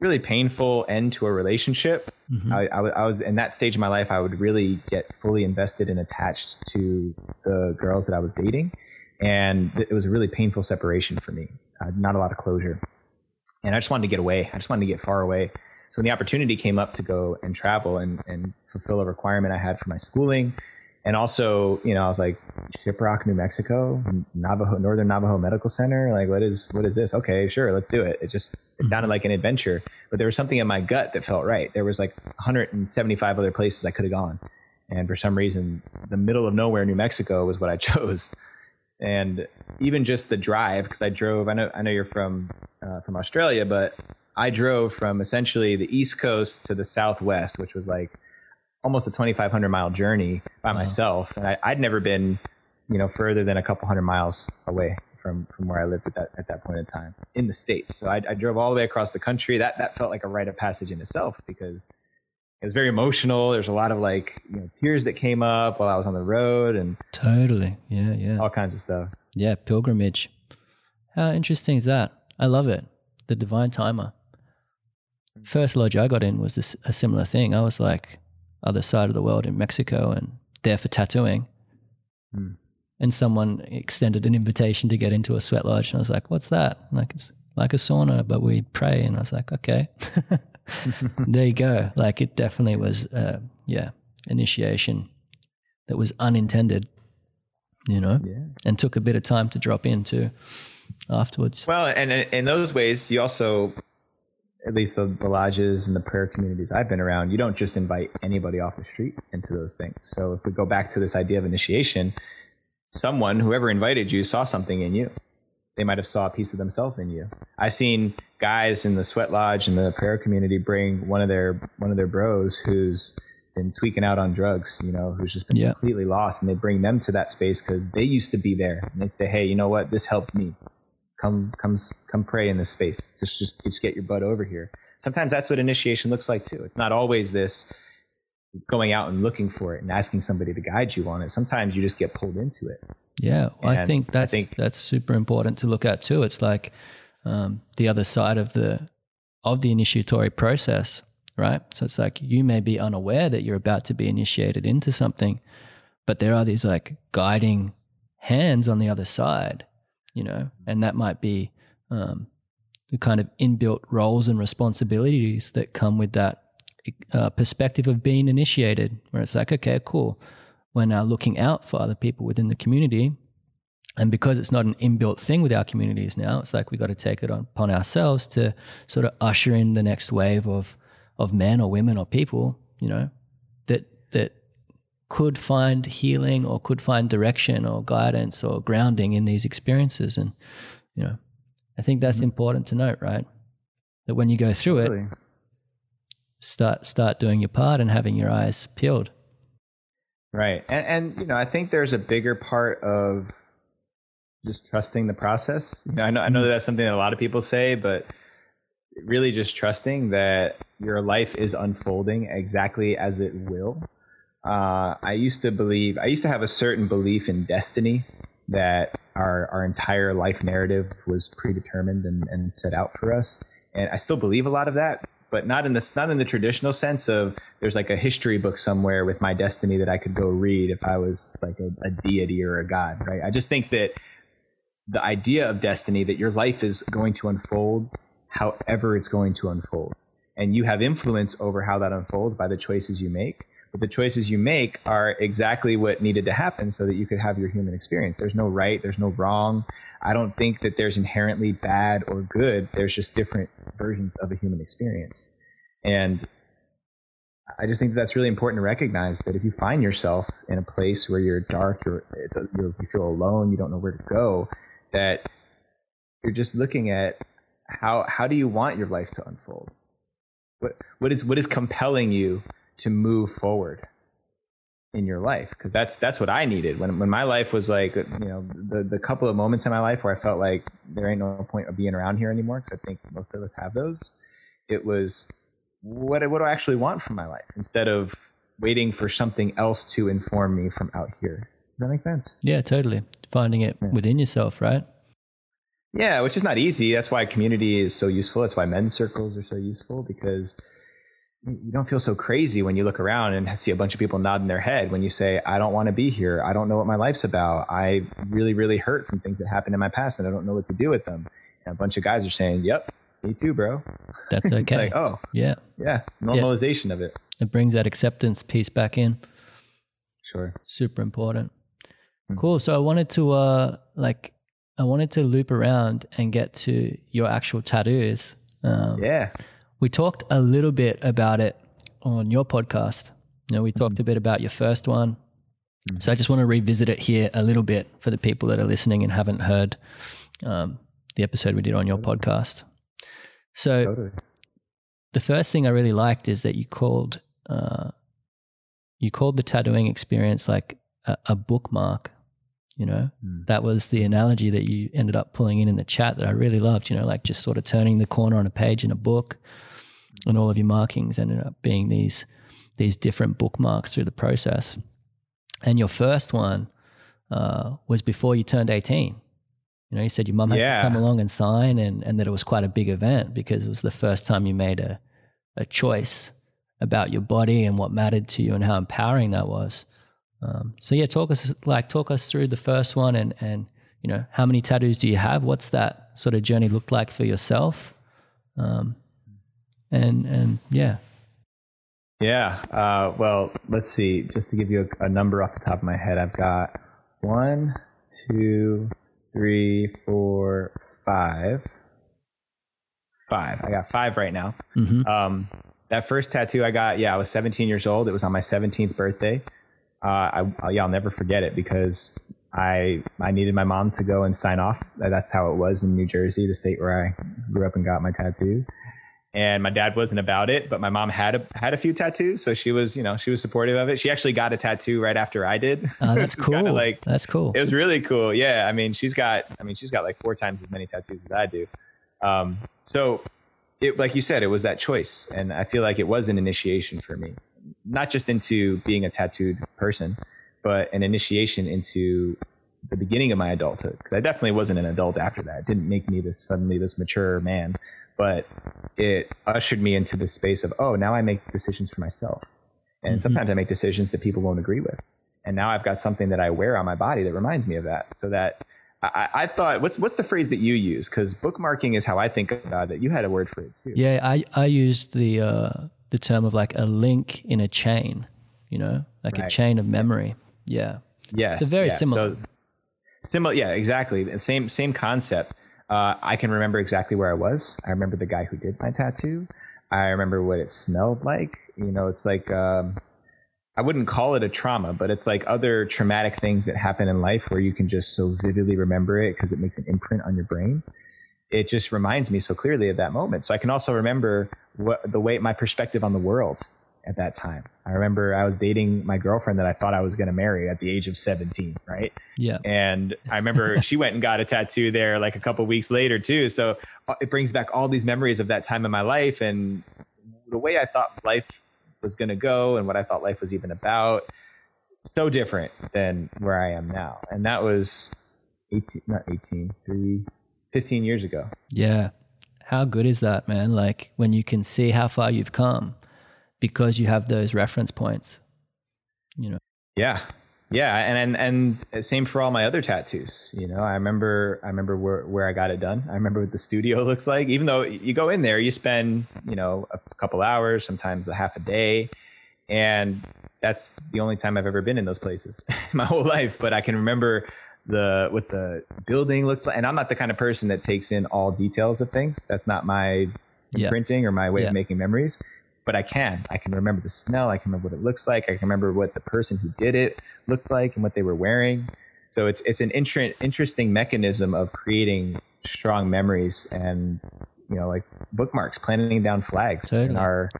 really painful end to a relationship.
Mhm.
I, I, I was in that stage of my life. I would really get fully invested and attached to the girls that I was dating, and it was a really painful separation for me. Uh, not a lot of closure, and I just wanted to get away. I just wanted to get far away. So when the opportunity came up to go and travel and, and fulfill a requirement I had for my schooling, and also, you know, I was like, Shiprock, New Mexico, Navajo, Northern Navajo Medical Center. Like, what is what is this? Okay, sure, let's do it. It just it sounded like an adventure, but there was something in my gut that felt right. There was like 175 other places I could have gone, and for some reason, the middle of nowhere, New Mexico, was what I chose. And even just the drive, because I drove. I know I know you're from uh, from Australia, but I drove from essentially the East Coast to the Southwest, which was like almost a 2,500 mile journey by
Wow.
myself, and I, I'd never been, you know, further than a couple hundred miles away from from where I lived at that at that point in time in the states. So I, I drove all the way across the country. That that felt like a rite of passage in itself because it was very emotional. There's a lot of like you know tears that came up while I was on the road and
Totally. Yeah, yeah.
all kinds of stuff.
Yeah, pilgrimage. How interesting is that? I love it. The divine timer. First lodge I got in was this, a similar thing. I was like other side of the world in Mexico and there for tattooing.
Hmm.
And someone extended an invitation to get into a sweat lodge. And I was like, what's that? Like, it's like a sauna, but we pray. And I was like, okay. there you go. Like, it definitely was, uh, yeah, initiation that was unintended, you know?
Yeah.
and took a bit of time to drop into afterwards.
Well, and in in those ways, you also, at least the, the lodges and the prayer communities I've been around, you don't just invite anybody off the street into those things. So if we go back to this idea of initiation, someone, whoever invited you, saw something in you. They might have saw a piece of themselves in you. I've seen guys in the sweat lodge and the prayer community bring one of their one of their bros who's been tweaking out on drugs, you know, who's just been
Yeah.
completely lost, and they bring them to that space because they used to be there, and they say, "Hey, you know what? This helped me. Come, come, come, pray in this space. Just, just, just get your butt over here." Sometimes that's what initiation looks like too. It's not always this going out and looking for it and asking somebody to guide you on it. Sometimes you just get pulled into it.
Yeah, well, I think
I
that's
think-
that's super important to look at too. It's like um, the other side of the of the initiatory process, right? So it's like you may be unaware that you're about to be initiated into something, but there are these like guiding hands on the other side, you know, and that might be um, the kind of inbuilt roles and responsibilities that come with that uh, perspective of being initiated, where it's like, okay, cool. We're now looking out for other people within the community. And because it's not an inbuilt thing with our communities now, it's like we got to take it on, upon ourselves to sort of usher in the next wave of of men or women or people, you know, that that could find healing or could find direction or guidance or grounding in these experiences. And you know, I think that's important to note, right? That when you go through it. Start start doing your part and having your eyes peeled.
Right. And, and, you know, I think there's a bigger part of just trusting the process. You know, I know, I know
Mhm.
that's something that a lot of people say, but really just trusting that your life is unfolding exactly as it will. Uh, I used to believe, I used to have a certain belief in destiny that our, our entire life narrative was predetermined and, and set out for us. And I still believe a lot of that, but not in the not in the traditional sense of there's like a history book somewhere with my destiny that I could go read if I was like a, a deity or a god, right? I just think that the idea of destiny that your life is going to unfold however it's going to unfold, and you have influence over how that unfolds by the choices you make. But the choices you make are exactly what needed to happen so that you could have your human experience. There's no right, there's no wrong. I don't think that there's inherently bad or good. There's just different versions of a human experience. And I just think that that's really important to recognize that if you find yourself in a place where you're dark, you're, you feel alone, you don't know where to go, that you're just looking at how how do you want your life to unfold? What what is what is compelling you to move forward? in your life because that's that's what I needed when when my life was like you know the the couple of moments in my life where I felt like there ain't no point of being around here anymore because I think most of us have those. It was what what do I actually want from my life instead of waiting for something else to inform me from out here. Does that make sense?
Yeah, totally. Finding it yeah. within yourself, right?
Yeah, which is not easy. That's why community is so useful. That's why men's circles are so useful because you don't feel so crazy when you look around and see a bunch of people nodding their head when you say, I don't want to be here. I don't know what my life's about. I really, really hurt from things that happened in my past and I don't know what to do with them. And a bunch of guys are saying, Yep, me too, bro.
That's okay.
like, oh,
yeah.
Yeah. Normalization yeah. of it.
It brings that acceptance piece back in.
Sure.
Super important. Mm-hmm. Cool. So I wanted to, uh, like, I wanted to loop around and get to your actual tattoos.
Um, yeah
we talked a little bit about it on your podcast. You know, we talked mm-hmm. a bit about your first one. Mm-hmm. So I just want to revisit it here a little bit for the people that are listening and haven't heard um, the episode we did on your podcast. So totally. the first thing I really liked is that you called uh, you called the tattooing experience like a, a bookmark. You know, mm. that was the analogy that you ended up pulling in in the chat that I really loved. You know, like just sort of turning the corner on a page in a book and all of your markings ended up being these these different bookmarks through the process. And your first one uh, was before you turned 18. You know, you said your mum had yeah. to come along and sign, and, and that it was quite a big event because it was the first time you made a, a choice about your body and what mattered to you and how empowering that was. Um, so yeah, talk us like talk us through the first one and and you know how many tattoos do you have? What's that sort of journey looked like for yourself? Um, and and yeah.
Yeah uh, well let's see. Just to give you a, a, number off the top of my head i've got one two three four five. Five. I got five right now. Mm-hmm. um, that first tattoo i got yeah i was 17 years old. It was on my 17th birthday. Uh, I, I, yeah i'll never forget it because I I needed my mom to go and sign off. That's how it was in New Jersey, the state where I grew up and got my tattoo and my dad wasn't about it, but my mom had a had a few tattoos, so she was, you know, she was supportive of it. She actually got a tattoo right after I did.
Oh, that's cool. like that's cool.
It was really cool. Yeah, I mean, she's got, I mean, she's got like four times as many tattoos as I do. Um, so, it like you said, it was that choice, and I feel like it was an initiation for me, not just into being a tattooed person, but an initiation into the beginning of my adulthood. Because I definitely wasn't an adult after that. It didn't make me this suddenly this mature man but it ushered me into the space of oh now i make decisions for myself. And mm-hmm. sometimes i make decisions that people won't agree with. And now i've got something that i wear on my body that reminds me of that. So that i, I thought what's what's the phrase that you use? Because bookmarking is how i think about it. You had a word for it too.
Yeah i i used the uh the term of like a link in a chain you know? Like right. a chain of memory. Yeah.
Yeah
it's very
yeah.
similar
so, similar yeah exactly. The same same concept uh, I can remember exactly where I was. I remember the guy who did my tattoo. I remember what it smelled like. You know, it's like um, I wouldn't call it a trauma, but it's like other traumatic things that happen in life where you can just so vividly remember it because it makes an imprint on your brain. It just reminds me so clearly of that moment. So I can also remember what the way my perspective on the world at that time. I remember I was dating my girlfriend that I thought I was going to marry at the age of 17, right?
Yeah.
And I remember she went and got a tattoo there like a couple weeks later too. So uh, it brings back all these memories of that time in my life and the way I thought life was going to go and what I thought life was even about. So different than where I am now. And that was 18, not 18, three, 15 years ago.
Yeah. How good is that, man? Like when you can see how far you've come because you have those reference points, you know?
Yeah. Yeah. And, and, and same for all my other tattoos. You know, I remember, I remember where, where I got it done. I remember what the studio looks like, even though you go in there, you spend, you know, a couple hours, sometimes a half a day. And that's the only time I've ever been in those places my whole life. But I can remember the what the building looked like. And I'm not the kind of person that takes in all details of things. That's not my
Yeah.
imprinting or my way
Yeah.
of making memories. But I can. I can remember the smell. I can remember what it looks like. I can remember what the person who did it looked like and what they were wearing. So it's it's an inter- interesting mechanism of creating strong memories and you know like bookmarks, planting down flags in our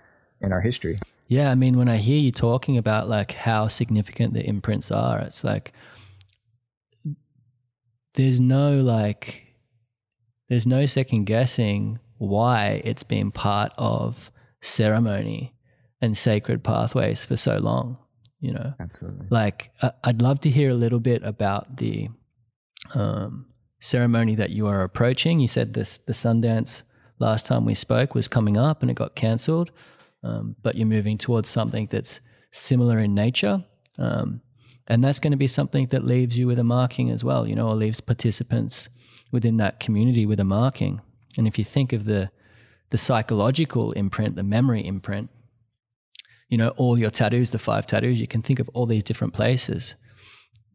in our history.
Yeah, I mean, when I hear you talking about like how significant the imprints are, it's like there's no like there's no second guessing why it's been part of ceremony and sacred pathways for so long. You know,
Absolutely.
like I- I'd love to hear a little bit about the um, ceremony that you are approaching. You said this the Sundance last time we spoke was coming up and it got cancelled, um, but you're moving towards something that's similar in nature. Um, and that's going to be something that leaves you with a marking as well, you know, or leaves participants within that community with a marking. And if you think of the the psychological imprint, the memory imprint, you know, all your tattoos, the five tattoos, you can think of all these different places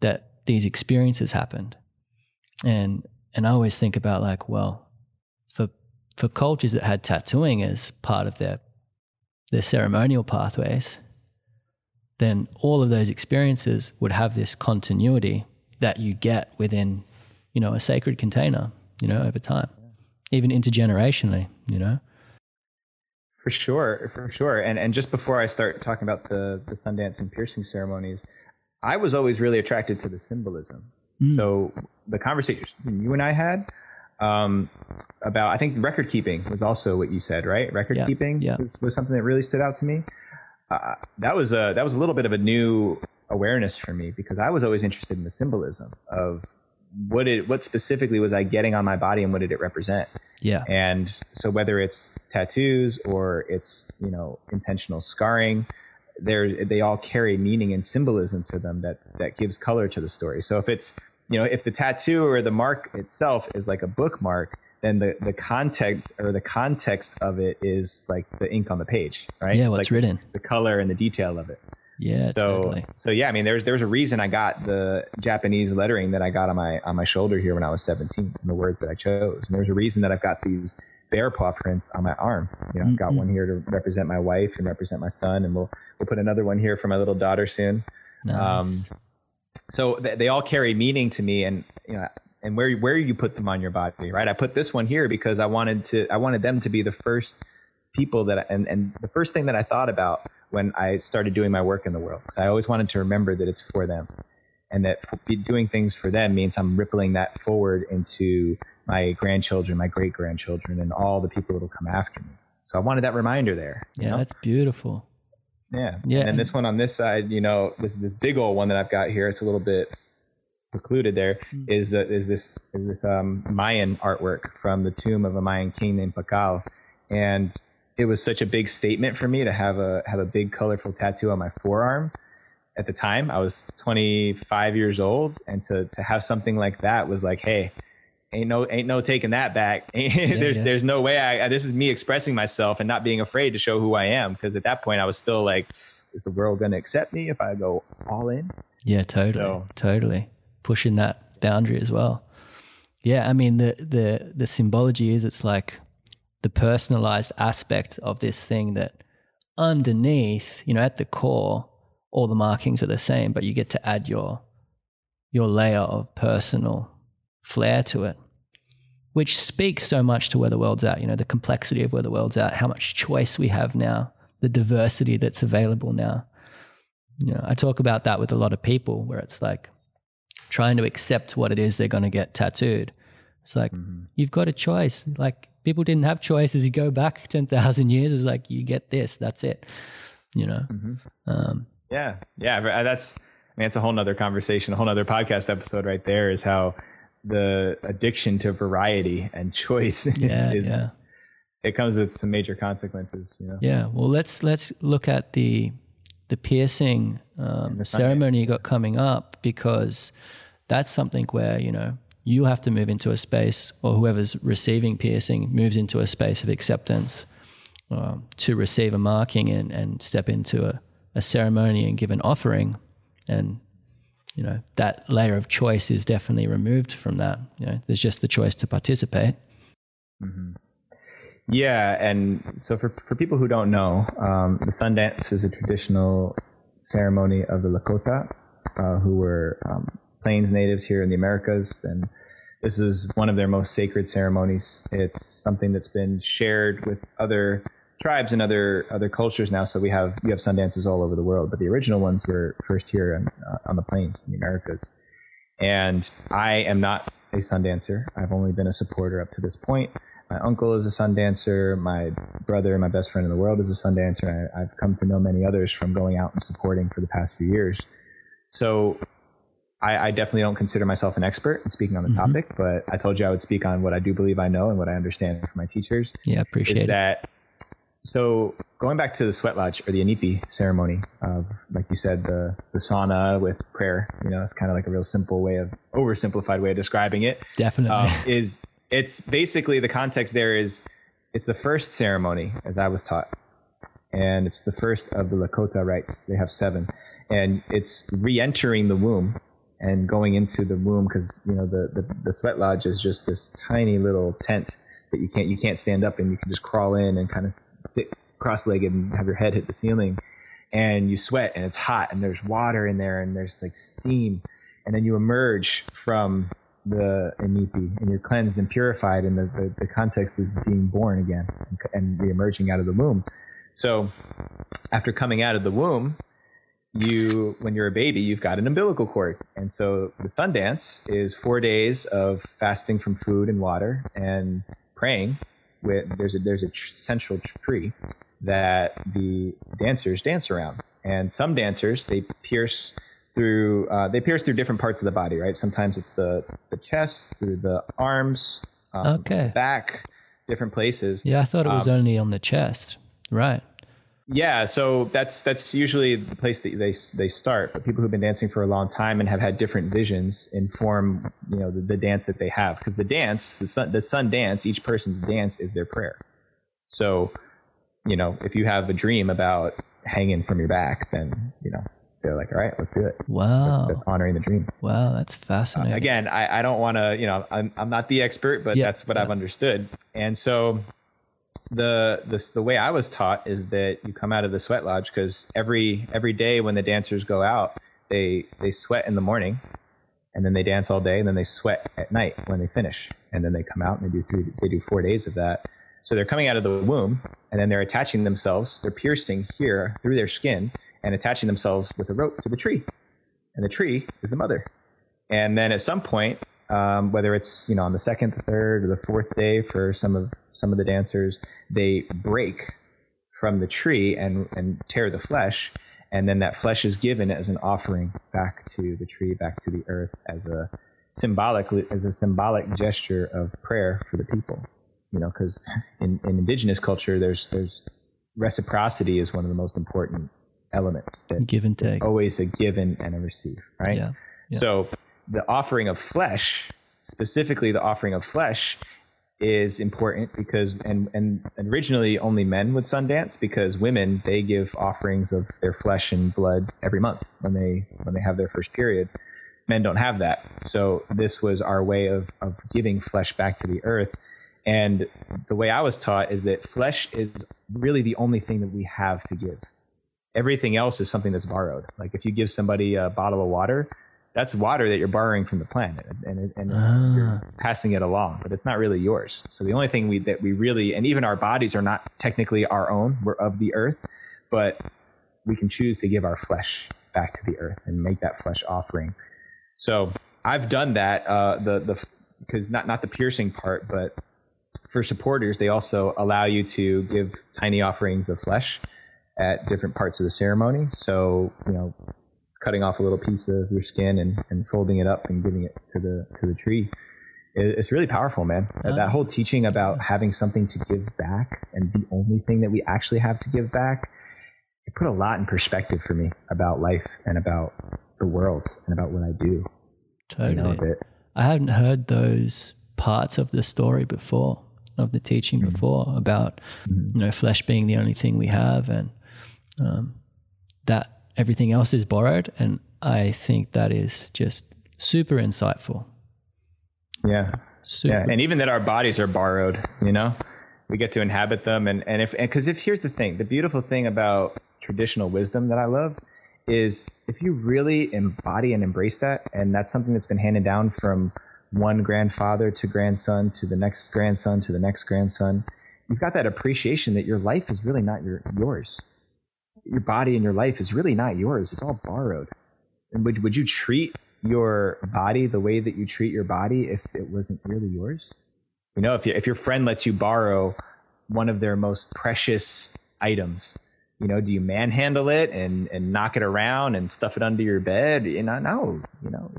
that these experiences happened. And and I always think about like, well, for for cultures that had tattooing as part of their their ceremonial pathways, then all of those experiences would have this continuity that you get within, you know, a sacred container, you know, over time, even intergenerationally, you know.
For sure, for sure. And and just before I start talking about the the Sundance and piercing ceremonies, I was always really attracted to the symbolism.
Mm.
So the conversation you and I had um, about I think record keeping was also what you said, right? Record
Yeah,
keeping
yeah.
Was, was something that really stood out to me. Uh, that was a that was a little bit of a new awareness for me because I was always interested in the symbolism of what it what specifically was I getting on my body and what did it represent.
Yeah.
And so whether it's tattoos or it's, you know, intentional scarring, they're, they all carry meaning and symbolism to them that, that gives color to the story. So if it's, you know, if the tattoo or the mark itself is like a bookmark, then the, the context or the context of it is like the ink on the page, right?
Yeah,
It's
what's
like
written.
the color and the detail of it.
Yeah,
So,
totally.
so yeah, I mean, there's there's a reason I got the Japanese lettering that I got on my on my shoulder here when I was 17, and the words that I chose. And there's a reason that I've got these bear paw prints on my arm. You know, I've got
Mhm.
one here to represent my wife and represent my son, and we'll we'll put another one here for my little daughter soon.
Nice.
Um, so they, they all carry meaning to me, and you know, and where where you put them on your body, right? I put this one here because I wanted to I wanted them to be the first people that and and the first thing that I thought about when I started doing my work in the world. So I always wanted to remember that it's for them, and that doing things for them means I'm rippling that forward into my grandchildren, my great grandchildren, and all the people that will come after me. So I wanted that reminder there.
yeah,
know?
that's beautiful.
Yeah.
Yeah,
And
and-
this one on this side, you know, this this big old one that I've got here. It's a little bit precluded. There
Mm.
is uh, is this is this um, Mayan artwork from the tomb of a Mayan king named Pakal, and it was such a big statement for me to have a have a big colorful tattoo on my forearm. At the time, I was 25 years old, and to to have something like that was like, hey. Ain't no, ain't no taking that back. there's,
yeah.
there's no way. I, I, this is me expressing myself and not being afraid to show who I am. Because at that point, I was still like, is the world going to accept me if I go all in?
Yeah, totally,
So-
totally pushing that boundary as well. Yeah, I mean the the the symbology is it's like the personalized aspect of this thing that underneath, you know, at the core, all the markings are the same, but you get to add your your layer of personal flair to it, which speaks so much to where the world's at. You know, the complexity of where the world's at, how much choice we have now, the diversity that's available now. You know, I talk about that with a lot of people where it's like trying to accept what it is they're going to get tattooed. It's like
Mm-hmm.
you've got a choice. Like people didn't have choices. You go back 10,000 years, it's like, you get this, that's it, you know? Mm-hmm. Um,
yeah. Yeah. That's, I mean, it's a whole nother conversation, a whole nother podcast episode right there is how the addiction to variety and choice is,
yeah, is, yeah.
it comes with some major consequences, you know?
Yeah. Well, let's, let's look at the, the piercing um, the ceremony you got coming up because that's something where, you know, you have to move into a space, or whoever's receiving piercing moves into a space of acceptance um, to receive a marking and, and step into a, a ceremony and give an offering. And, you know, that layer of choice is definitely removed from that. You know, there's just the choice to participate.
Mm-hmm. Yeah, and so for for people who don't know, um, the Sundance is a traditional ceremony of the Lakota, uh, who were um, Plains natives here in the Americas. And this is one of their most sacred ceremonies. It's something that's been shared with other tribes and other other cultures now. So we have we have Sundances all over the world, but the original ones were first here on, uh, on the Plains in the Americas. And I am not a Sundancer. I've only been a supporter up to this point. My uncle is a Sundancer. My brother, my best friend in the world, is a Sundancer. I, I've come to know many others from going out and supporting for the past few years. So I, I, definitely don't consider myself an expert in speaking on the mm-hmm. topic, but I told you I would speak on what I do believe I know and what I understand from my teachers.
Yeah, appreciate
that. So going back to the sweat lodge or the Inipi ceremony of, like you said, the, the sauna with prayer, you know, it's kind of like a real simple way of oversimplified way of describing it.
Definitely. Um,
is it's basically the context there is it's the first ceremony as I was taught. And it's the first of the Lakota rites. They have seven. And it's re-entering the womb and going into the womb because you know the, the the sweat lodge is just this tiny little tent that you can't you can't stand up and you can just crawl in and kind of sit cross-legged and have your head hit the ceiling. And you sweat and it's hot and there's water in there and there's like steam. And then you emerge from the inipi and you're cleansed and purified and the, the, the context is being born again and, and re-emerging out of the womb. So after coming out of the womb you when you're a baby you've got an umbilical cord. And so the Sundance is four days of fasting from food and water and praying with there's a there's a tr- central tree that the dancers dance around. And some dancers they pierce through uh, they pierce through different parts of the body right? Sometimes it's the the chest through the arms um,
okay.
back different places.
Yeah i thought it was um, only on the chest. Right
yeah, so that's that's usually the place that they they start. But people who've been dancing for a long time and have had different visions inform you know the, the dance that they have because the dance the sun the sun dance each person's dance is their prayer. So you know if you have a dream about hanging from your back, then you know they're like, all right, let's do it.
Wow,
that's, that's honoring the dream.
Wow, that's fascinating.
Uh, again, I, I don't want to you know I'm I'm not the expert, but that's what I've understood, and so the the the way I was taught is that you come out of the sweat lodge because every every day when the dancers go out, they they sweat in the morning, and then they dance all day, and then they sweat at night when they finish, and then they come out and they do three, they do four days of that. So they're coming out of the womb, and then they're attaching themselves. They're piercing here through their skin and attaching themselves with a rope to the tree, and the tree is the mother. And then at some point, um, whether it's you know on the second, the third, or the fourth day for some of some of the dancers, they break from the tree and and tear the flesh, and then that flesh is given as an offering back to the tree, back to the earth, as a symbolic as a symbolic gesture of prayer for the people. You know, because in, in indigenous culture, there's there's reciprocity is one of the most important elements.
That give and take.
Always a given and a receive, right?
Yeah. yeah.
So the offering of flesh, specifically the offering of flesh, is important because and and originally only men would Sundance because women they give offerings of their flesh and blood every month when they when they have their first period. Men don't have that, so this was our way of of giving flesh back to the earth. And the way I was taught is that flesh is really the only thing that we have to give. Everything else is something that's borrowed. Like if you give somebody a bottle of water, that's water that you're borrowing from the planet and, and ah. you're passing it along, but it's not really yours. So the only thing we, that we really, and even our bodies are not technically our own, we're of the earth, but we can choose to give our flesh back to the earth and make that flesh offering. So I've done that, uh, the, the, because not, not the piercing part, but for supporters, they also allow you to give tiny offerings of flesh at different parts of the ceremony. So, you know, cutting off a little piece of your skin and, and folding it up and giving it to the to the tree. It's really powerful, man. Oh. That whole teaching about having something to give back and the only thing that we actually have to give back, it put a lot in perspective for me about life and about the world and about what I do.
Totally. You know, I hadn't heard those parts of the story before, of the teaching mm-hmm. before about, mm-hmm. you know, flesh being the only thing we have and um, that everything else is borrowed. And I think that is just super insightful.
Yeah. Super. Yeah. And even that our bodies are borrowed, you know, we get to inhabit them. And, and if, and cause if here's the thing, the beautiful thing about traditional wisdom that I love is if you really embody and embrace that, and that's something that's been handed down from one grandfather to grandson to the next grandson to the next grandson, you've got that appreciation that your life is really not your, yours your body and your life is really not yours. It's all borrowed. And would would you treat your body the way that you treat your body if it wasn't really yours? You know, if you, if your friend lets you borrow one of their most precious items, you know, do you manhandle it and and knock it around and stuff it under your bed? You know, no. You know,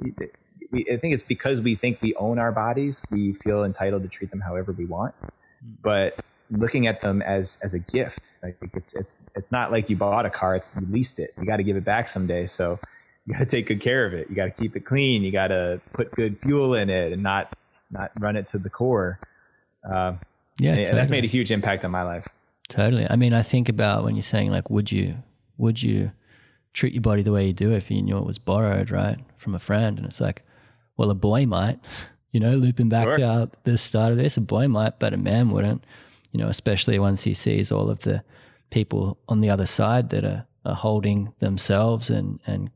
we, I think it's because we think we own our bodies, we feel entitled to treat them however we want. Hmm. But looking at them as as a gift. Like it's it's it's not like you bought a car; it's you leased it. You got to give it back someday. So you got to take good care of it. You got to keep it clean. You got to put good fuel in it and not not run it to the core. Uh, yeah, totally. that's made a huge impact on my life.
Totally. I mean, I think about when you're saying like, would you would you treat your body the way you do if you knew it was borrowed, right, from a friend? And it's like, well, a boy might. You know, looping back sure. to our, the start of this, a boy might, but a man wouldn't you know, especially once he sees all of the people on the other side that are, are holding themselves and, and,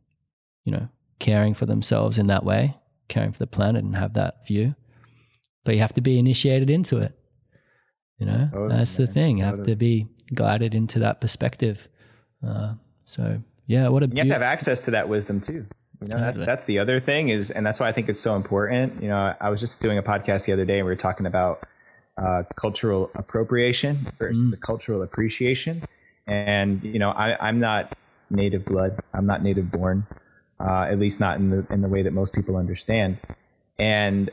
you know, caring for themselves in that way, caring for the planet and have that view. But you have to be initiated into it. You know, totally, that's man. the thing. You have to be guided into that perspective. Uh, so yeah, what a
you have to have access to that wisdom too. You know, that's that's the other thing is, and that's why I think it's so important. You know, I was just doing a podcast the other day, and we were talking about uh, cultural appropriation versus mm. the cultural appreciation. And you know, I, am not native blood. I'm not native born, uh, at least not in the in the way that most people understand. And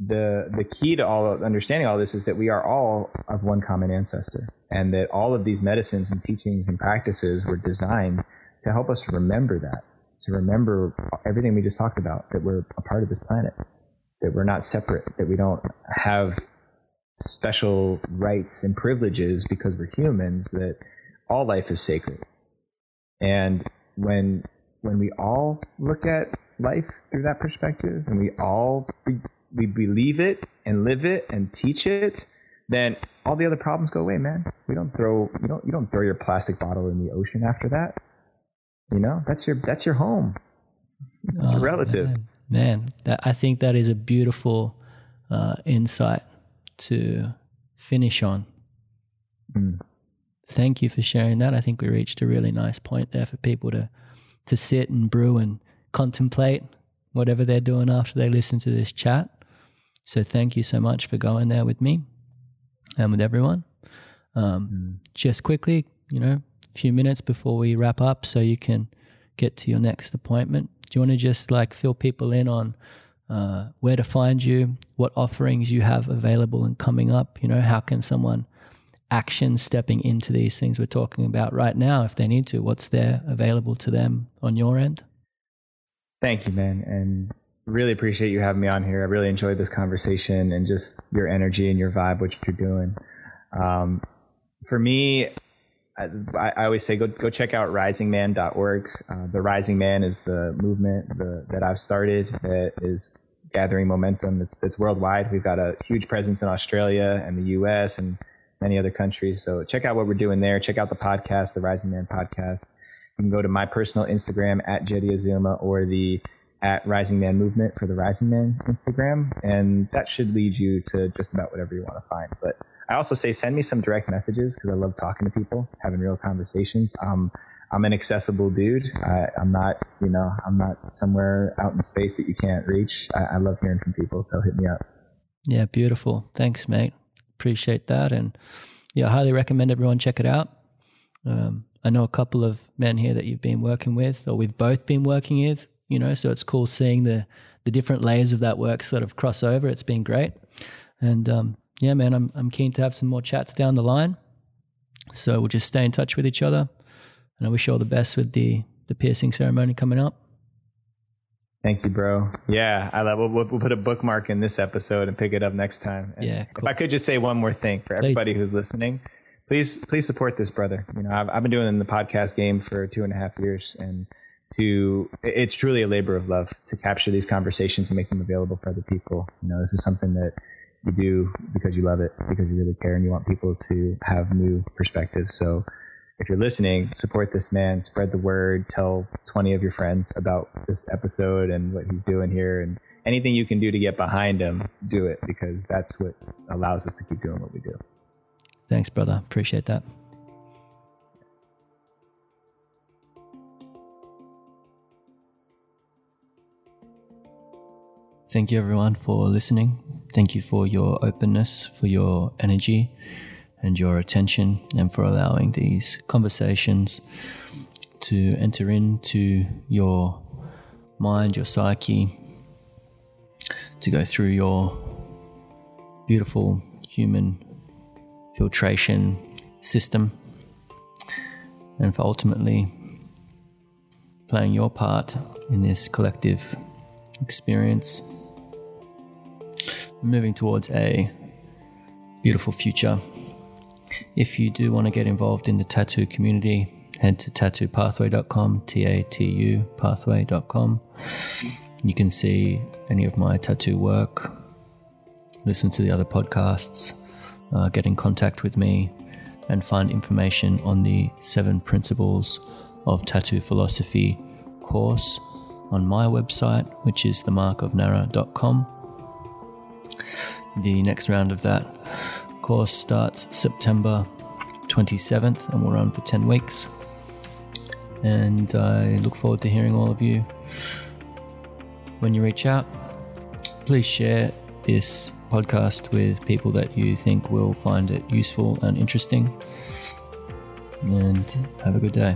the the key to all understanding all this is that we are all of one common ancestor, and that all of these medicines and teachings and practices were designed to help us remember that, to remember everything we just talked about, that we're a part of this planet, that we're not separate, that we don't have special rights and privileges because we're humans that all life is sacred. And when when we all look at life through that perspective and we all we, we believe it and live it and teach it, then all the other problems go away, man. We don't throw you don't you don't throw your plastic bottle in the ocean after that. You know, that's your that's your home. Oh, relative.
Man, man, that I think that is a beautiful uh, insight to finish on. Mm. Thank you for sharing that. I think we reached a really nice point there for people to to sit and brew and contemplate whatever they're doing after they listen to this chat. So thank you so much for going there with me and with everyone. Um, mm. Just quickly, you know, a few minutes before we wrap up, so you can get to your next appointment. Do you want to just like fill people in on uh, where to find you, what offerings you have available and coming up. You know, how can someone action stepping into these things we're talking about right now if they need to? What's there available to them on your end?
Thank you, man. And really appreciate you having me on here. I really enjoyed this conversation and just your energy and your vibe, what you're doing. Um, for me, I, I, always say go go check out risingman.org. Uh, the Rising Man is the movement the, that I've started that is gathering momentum. It's, it's worldwide. We've got a huge presence in Australia and the U.S. and many other countries. So check out what we're doing there. Check out the podcast, the Rising Man podcast. You can go to my personal Instagram at Jeddy Azuma or the at Rising Man Movement for the Rising Man Instagram, and that should lead you to just about whatever you want to find. But I also say send me some direct messages because I love talking to people, having real conversations. Um, I'm an accessible dude. I, am not, you know, I'm not somewhere out in space that you can't reach. I, I love hearing from people, so hit me up.
Yeah, beautiful. Thanks, mate. appreciate that. And yeah, I highly recommend everyone check it out. Um, I know a couple of men here that you've been working with, or we've both been working with. You know, so it's cool seeing the the different layers of that work sort of cross over. It's been great, and um, yeah, man, I'm I'm keen to have some more chats down the line. So we'll just stay in touch with each other, and I wish you all the best with the the piercing ceremony coming up.
Thank you, bro. Yeah, I love. We'll, we'll put a bookmark in this episode and pick it up next time. And
yeah.
Cool. If I could just say one more thing for everybody please. who's listening, please, please support this brother. You know, I've, I've been doing the podcast game for two and a half years, and to it's truly a labor of love to capture these conversations and make them available for other people. You know, this is something that you do because you love it, because you really care, and you want people to have new perspectives. So if you're listening, support this man, spread the word, tell 20 of your friends about this episode and what he's doing here and anything you can do to get behind him, do it because that's what allows us to keep doing what we do.
Thanks, brother. Appreciate that. Thank you, everyone, for listening. Thank you for your openness, for your energy and your attention and for allowing these conversations to enter into your mind, your psyche, to go through your beautiful human filtration system, and for ultimately playing your part in this collective experience, moving towards a beautiful future if you do want to get involved in the tattoo community, head to tatupathway.com, T A T U pathway.com. You can see any of my tattoo work, listen to the other podcasts, uh, get in contact with me, and find information on the seven principles of tattoo philosophy course on my website, which is themarkofnara.com. The next round of that course starts September 27th and will run for 10 weeks. And I look forward to hearing all of you when you reach out. Please share this podcast with people that you think will find it useful and interesting. And have a good day.